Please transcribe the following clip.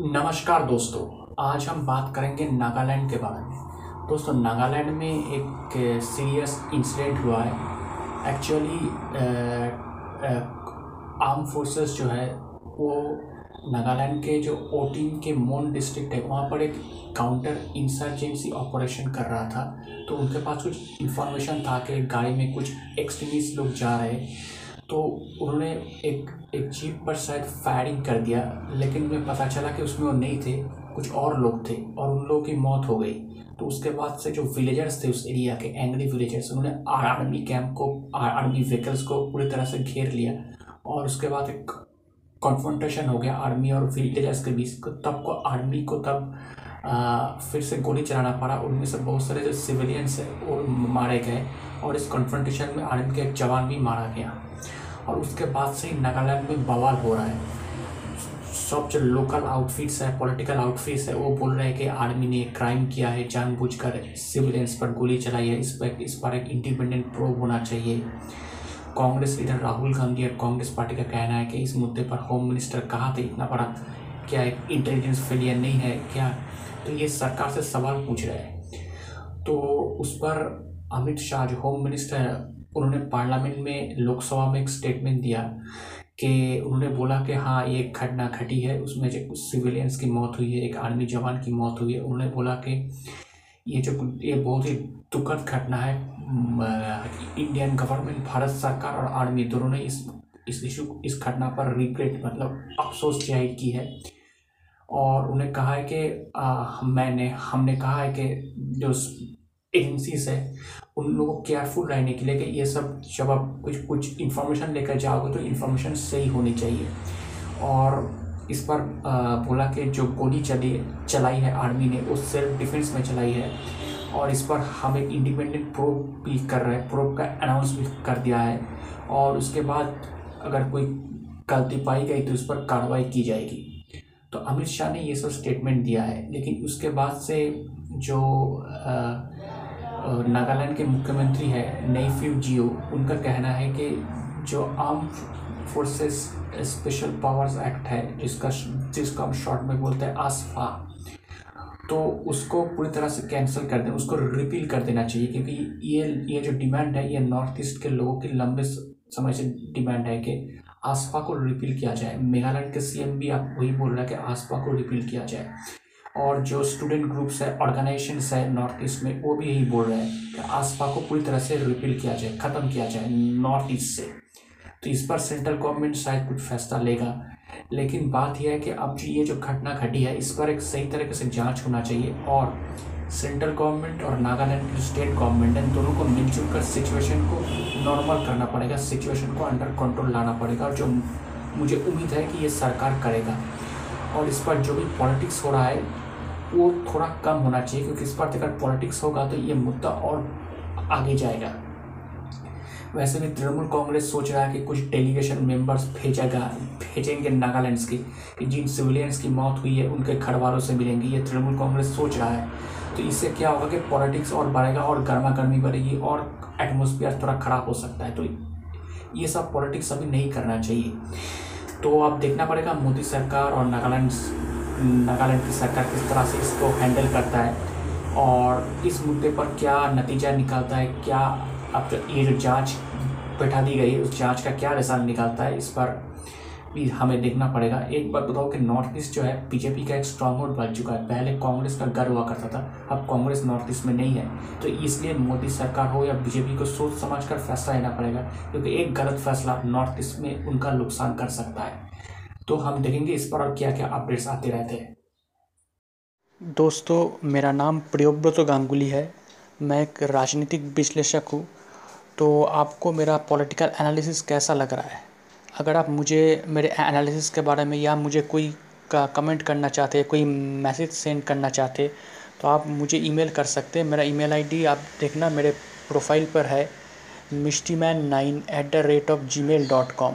नमस्कार दोस्तों, आज हम बात करेंगे नागालैंड के बारे में। दोस्तों, नागालैंड में एक सीरियस इंसिडेंट हुआ है। एक्चुअली आर्म फोर्सेस जो है, वो नागालैंड के जो ओटिंग के मोन डिस्ट्रिक्ट है, वहाँ पर एक काउंटर इंसर्जेंसी ऑपरेशन कर रहा था। तो उनके पास कुछ इन्फॉर्मेशन था कि गाड़ी में कुछ एक्सट्रीमिस्ट लोग जा रहे तो उन्होंने एक एक जीप पर शायद फायरिंग कर दिया लेकिन उन्हें पता चला कि उसमें वो नहीं थे कुछ और लोग थे और उन लोगों की मौत हो गई। तो उसके बाद से जो विलेजर्स थे उस एरिया के एंग्री विलेजर्स उन्होंने आर्मी कैंप को आर्मी व्हीकल्स को पूरी तरह से घेर लिया और उसके बाद एक कॉन्फ्रंटेशन हो गया आर्मी और विलेजर्स के बीच तब को आर्मी को तब आ, फिर से गोली चलाना पड़ा उनमें से बहुत सारे जो सिविलियंस हैं वो मारे गए और इस कॉन्फ्रंटेशन में आर्मी के एक जवान भी मारा गया। और उसके बाद से ही नागालैंड में बवाल हो रहा है। सब जो लोकल आउटफिट्स है पॉलिटिकल आउटफिट्स है, वो बोल रहे हैं कि आर्मी ने क्राइम किया है, जानबूझकर सिविलियंस पर गोली चलाई है। इस पर इस पर एक इंडिपेंडेंट प्रोब होना चाहिए। कांग्रेस लीडर राहुल गांधी और कांग्रेस पार्टी का कहना है कि इस मुद्दे पर होम मिनिस्टर कहा थे? इतना बड़ा क्या एक इंटेलिजेंस फेलियर नहीं है क्या? तो ये सरकार से सवाल पूछ रहे हैं। तो उस पर अमित शाह जो होम मिनिस्टर उन्होंने पार्लियामेंट में लोकसभा में एक स्टेटमेंट दिया कि उन्होंने बोला कि हाँ ये घटना घटी है उसमें जो कुछ सिविलियंस की मौत हुई है एक आर्मी जवान की मौत हुई है उन्होंने बोला कि ये जो ये बहुत ही दुखद घटना है। इंडियन गवर्नमेंट भारत सरकार और आर्मी दोनों ने इस इस इशू इस घटना पर रिग्रेट मतलब अफसोस ज़ाहिर की है। और उन्हें कहा है कि आ, मैंने हमने कहा है कि जो एजेंसीज है उन लोगों को केयरफुल रहने के लिए कि ये सब जब आप कुछ कुछ इन्फॉर्मेशन लेकर जाओगे तो इन्फॉर्मेशन सही होनी चाहिए। और इस पर बोला कि जो गोली चली चलाई है आर्मी ने वो सेल्फ डिफेंस में चलाई है। और इस पर हम एक इंडिपेंडेंट प्रोब भी कर रहे हैं प्रोब का अनाउंस भी कर दिया है। और उसके बाद अगर कोई गलती पाई गई तो उस पर कार्रवाई की जाएगी। तो अमित शाह ने ये सब स्टेटमेंट दिया है लेकिन उसके बाद से जो आ, नागालैंड के मुख्यमंत्री है नईफिव जियो। उनका कहना है कि जो arm forces special powers act है, जिसका जिसका हम शॉर्ट में बोलते हैं आसफा तो उसको पूरी तरह से कैंसिल कर दें, उसको रिपील कर देना चाहिए, क्योंकि ये ये जो डिमांड है, ये नॉर्थ ईस्ट के लोगों की लंबे समय से डिमांड है कि आसफा को रिपील किया जाए। मेघालय के सीएम भी आप वही बोल रहे हैं कि आसफा को रिपील किया जाए। और जो स्टूडेंट ग्रुप्स है ऑर्गेनाइजेशन है नॉर्थ ईस्ट में, वो भी यही बोल रहे हैं कि आसपा को पूरी तरह से रिपील किया जाए, ख़त्म किया जाए नॉर्थ ईस्ट से। तो इस पर सेंट्रल गवर्नमेंट शायद कुछ फैसला लेगा। लेकिन बात यह है कि अब जो ये जो घटना घटी है, इस पर एक सही तरीके से जाँच होना चाहिए और सेंट्रल गवर्नमेंट और नागालैंड की स्टेट गवर्नमेंट इन दोनों को मिलजुल कर सिचुएशन को नॉर्मल करना पड़ेगा सिचुएशन को अंडर कंट्रोल लाना पड़ेगा और जो मुझे उम्मीद है कि ये सरकार करेगा। और इस पर जो भी पॉलिटिक्स हो रहा है वो थोड़ा कम होना चाहिए, क्योंकि इस पर अगर पॉलिटिक्स होगा तो ये मुद्दा और आगे जाएगा। वैसे भी तृणमूल कांग्रेस सोच रहा है कि कुछ डेलीगेशन मेंबर्स भेजेगा, भेजेंगे नागालैंड्स की, कि जिन सिविलियंस की मौत हुई है, उनके घर वालों से मिलेंगे, ये तृणमूल कांग्रेस सोच रहा है। तो इससे क्या होगा कि पॉलिटिक्स और बढ़ेगा और गर्मा गर्मी बढ़ेगी और एटमोसफियर थोड़ा ख़राब हो सकता है। तो ये सब पॉलिटिक्स अभी नहीं करना चाहिए। तो अब देखना पड़ेगा मोदी सरकार और नागालैंड नागालैंड की सरकार किस तरह से इसको हैंडल करता है और इस मुद्दे पर क्या नतीजा निकालता है, क्या अब जो ये जो जाँच बैठा दी गई उस जाँच का क्या रिज़ल्ट निकालता है, इस पर भी हमें देखना पड़ेगा। एक बात बताओ कि नॉर्थ ईस्ट जो है बीजेपी का एक स्ट्रांग होल्ड बन चुका है। पहले कांग्रेस का गर्व हुआ करता था, अब कांग्रेस नॉर्थ ईस्ट में नहीं है। तो इसलिए मोदी सरकार हो या बीजेपी को सोच समझ कर फैसला लेना पड़ेगा, क्योंकि एक गलत फैसला नॉर्थ ईस्ट में उनका नुकसान कर सकता है। तो हम देखेंगे इस पर और क्या क्या अपडेट्स आते रहते हैं। दोस्तों, मेरा नाम प्रियोव्रत गांगुली है। मैं एक राजनीतिक विश्लेषक हूँ। तो आपको मेरा पॉलिटिकल एनालिसिस कैसा लग रहा है? अगर आप मुझे, मेरे एनालिसिस के बारे में या मुझे कोई का कमेंट करना चाहते, कोई मैसेज सेंड करना चाहते तो आप मुझे ईमेल कर सकते हैं। मेरा ईमेल आईडी आप देखना मेरे प्रोफ़ाइल पर है Mishti man nine at the rate of Gmail dot com